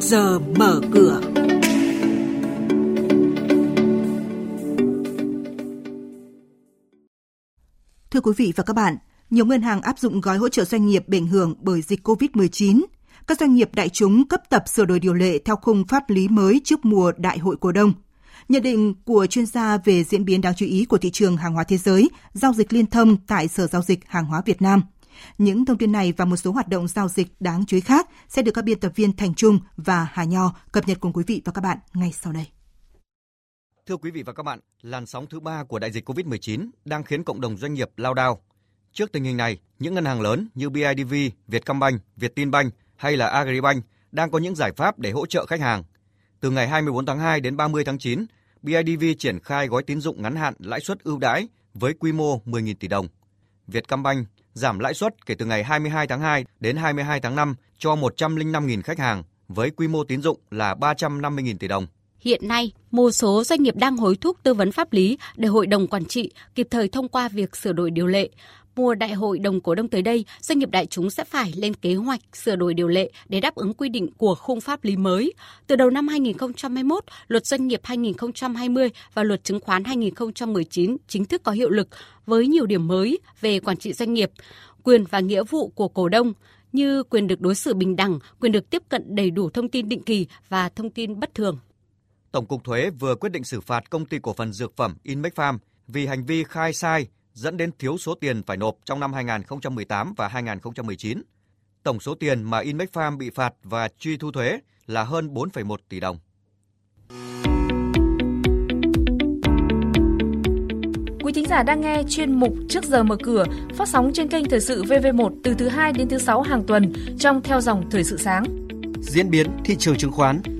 giờ mở cửa. Thưa quý vị và các bạn, nhiều ngân hàng áp dụng gói hỗ trợ doanh nghiệp bị ảnh hưởng bởi dịch COVID-19. Các doanh nghiệp đại chúng cấp tập sửa đổi điều lệ theo khung pháp lý mới trước mùa đại hội cổ đông. Nhận định của chuyên gia về diễn biến đáng chú ý của thị trường hàng hóa thế giới, giao dịch liên thông tại Sở Giao dịch Hàng hóa Việt Nam. Những thông tin này và một số hoạt động giao dịch đáng chú ý khác sẽ được các biên tập viên Thành Trung và Hà Nho cập nhật cùng quý vị và các bạn ngay sau đây. Thưa quý vị và các bạn, làn sóng thứ ba của đại dịch COVID-19 đang khiến cộng đồng doanh nghiệp lao đao. Trước tình hình này, những ngân hàng lớn như BIDV, Vietcombank, Vietinbank hay là Agribank đang có những giải pháp để hỗ trợ khách hàng. Từ ngày 24 tháng 2 đến 30 tháng 9, BIDV triển khai gói tín dụng ngắn hạn lãi suất ưu đãi với quy mô 10.000 tỷ đồng. Vietcombank giảm lãi suất kể từ ngày 22 tháng 2 đến 22 tháng 5 cho 105.000 khách hàng với quy mô tín dụng là 350.000 tỷ đồng. Hiện nay, một số doanh nghiệp đang hối thúc tư vấn pháp lý để hội đồng quản trị kịp thời thông qua việc sửa đổi điều lệ. Mùa đại hội đồng cổ đông tới đây, doanh nghiệp đại chúng sẽ phải lên kế hoạch sửa đổi điều lệ để đáp ứng quy định của khung pháp lý mới. Từ đầu năm 2021, luật doanh nghiệp 2020 và luật chứng khoán 2019 chính thức có hiệu lực với nhiều điểm mới về quản trị doanh nghiệp, quyền và nghĩa vụ của cổ đông như quyền được đối xử bình đẳng, quyền được tiếp cận đầy đủ thông tin định kỳ và thông tin bất thường. Tổng cục Thuế vừa quyết định xử phạt công ty cổ phần dược phẩm Inmec Farm vì hành vi khai sai dẫn đến thiếu số tiền phải nộp trong năm 2018 và 2019. Tổng số tiền mà Inmex Farm bị phạt và truy thu thuế là hơn 4,1 tỷ đồng. Quý thính giả đang nghe chuyên mục Trước giờ mở cửa phát sóng trên kênh Thời sự VV1 từ thứ 2 đến thứ 6 hàng tuần trong theo dòng Thời sự sáng. Diễn biến thị trường chứng khoán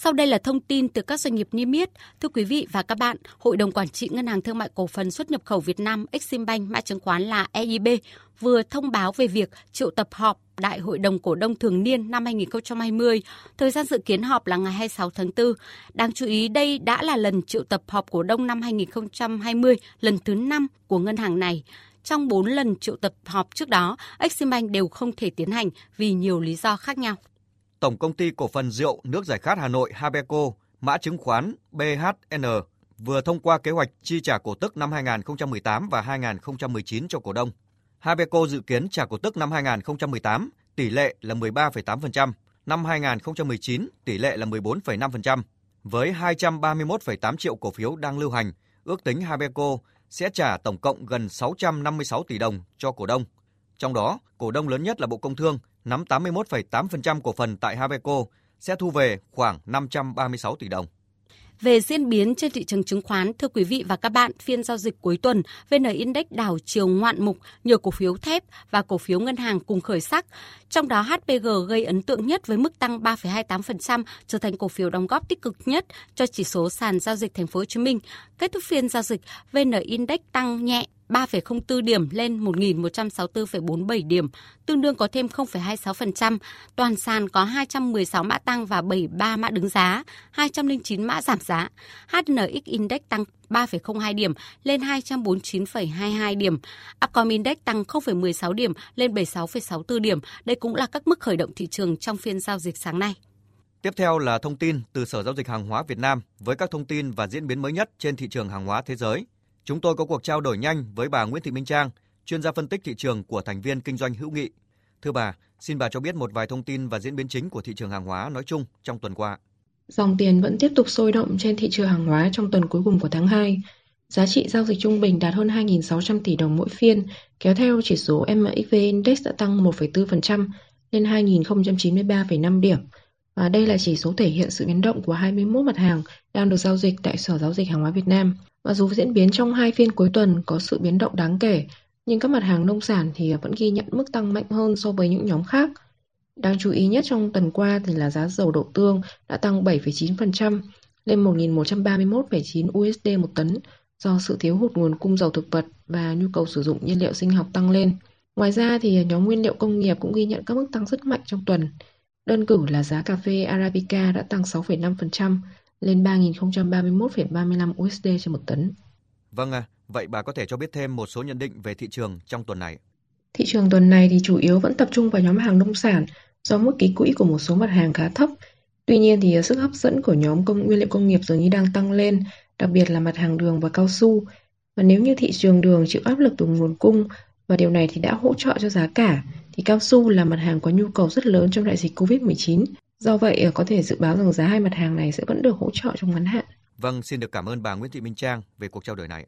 Sau đây là thông tin từ các doanh nghiệp niêm yết. Thưa quý vị và các bạn, Hội đồng Quản trị Ngân hàng Thương mại Cổ phần xuất nhập khẩu Việt Nam Eximbank mã chứng khoán là EIB vừa thông báo về việc triệu tập họp Đại hội đồng cổ đông thường niên năm 2020. Thời gian dự kiến họp là ngày 26 tháng 4. Đáng chú ý đây đã là lần triệu tập họp cổ đông năm 2020, lần thứ 5 của ngân hàng này. Trong 4 lần triệu tập họp trước đó, Eximbank đều không thể tiến hành vì nhiều lý do khác nhau. Tổng công ty cổ phần rượu nước giải khát Hà Nội Habeco, mã chứng khoán BHN vừa thông qua kế hoạch chi trả cổ tức năm 2018 và 2019 cho cổ đông. Habeco dự kiến trả cổ tức năm 2018 tỷ lệ là 13,8%, năm 2019 tỷ lệ là 14,5%. Với 231,8 triệu cổ phiếu đang lưu hành, ước tính Habeco sẽ trả tổng cộng gần 656 tỷ đồng cho cổ đông. Trong đó, cổ đông lớn nhất là Bộ Công Thương nắm 81,8% cổ phần tại Habeco sẽ thu về khoảng 536 tỷ đồng. Về diễn biến trên thị trường chứng khoán, thưa quý vị và các bạn, phiên giao dịch cuối tuần, VN Index đảo chiều ngoạn mục, nhiều cổ phiếu thép và cổ phiếu ngân hàng cùng khởi sắc. Trong đó HPG gây ấn tượng nhất với mức tăng 3,28%, trở thành cổ phiếu đóng góp tích cực nhất cho chỉ số sàn giao dịch thành phố Hồ Chí Minh. Kết thúc phiên giao dịch, VN Index tăng nhẹ 3,04 điểm lên 1.164,47 điểm, tương đương có thêm 0,26%. Toàn sàn có 216 mã tăng và 73 mã đứng giá, 209 mã giảm giá. HNX Index tăng 3,02 điểm lên 249,22 điểm. Upcom Index tăng 0,16 điểm lên 76,64 điểm. Đây cũng là các mức khởi động thị trường trong phiên giao dịch sáng nay. Tiếp theo là thông tin từ Sở Giao dịch Hàng hóa Việt Nam với các thông tin và diễn biến mới nhất trên thị trường hàng hóa thế giới. Chúng tôi có cuộc trao đổi nhanh với bà Nguyễn Thị Minh Trang, chuyên gia phân tích thị trường của thành viên kinh doanh hữu nghị. Thưa bà, xin bà cho biết một vài thông tin và diễn biến chính của thị trường hàng hóa nói chung trong tuần qua. Dòng tiền vẫn tiếp tục sôi động trên thị trường hàng hóa trong tuần cuối cùng của tháng 2. Giá trị giao dịch trung bình đạt hơn 2.600 tỷ đồng mỗi phiên, kéo theo chỉ số MXV Index đã tăng 1,4% lên 2.093,5 điểm. Và đây là chỉ số thể hiện sự biến động của 21 mặt hàng đang được giao dịch tại Sở Giao dịch Hàng hóa Việt Nam. Mặc dù diễn biến trong hai phiên cuối tuần có sự biến động đáng kể, nhưng các mặt hàng nông sản thì vẫn ghi nhận mức tăng mạnh hơn so với những nhóm khác. Đáng chú ý nhất trong tuần qua thì là giá dầu đậu tương đã tăng 7,9% lên 1.131,9 USD một tấn do sự thiếu hụt nguồn cung dầu thực vật và nhu cầu sử dụng nhiên liệu sinh học tăng lên. Ngoài ra thì nhóm nguyên liệu công nghiệp cũng ghi nhận các mức tăng rất mạnh trong tuần. Đơn cử là giá cà phê Arabica đã tăng 6,5% lên 3.031,35 USD trên một tấn. Vâng à, vậy bà có thể cho biết thêm một số nhận định về thị trường trong tuần này? Thị trường tuần này thì chủ yếu vẫn tập trung vào nhóm hàng nông sản do mức ký quỹ của một số mặt hàng khá thấp. Tuy nhiên thì sức hấp dẫn của nhóm công nguyên liệu công nghiệp dường như đang tăng lên, đặc biệt là mặt hàng đường và cao su. Và nếu như thị trường đường chịu áp lực từ nguồn cung và điều này thì đã hỗ trợ cho giá cả, thì cao su là mặt hàng có nhu cầu rất lớn trong đại dịch Covid-19. Do vậy ờ, có thể dự báo rằng giá hai mặt hàng này sẽ vẫn được hỗ trợ trong ngắn hạn. Vâng, xin được cảm ơn bà Nguyễn Thị Minh Trang về cuộc trao đổi này.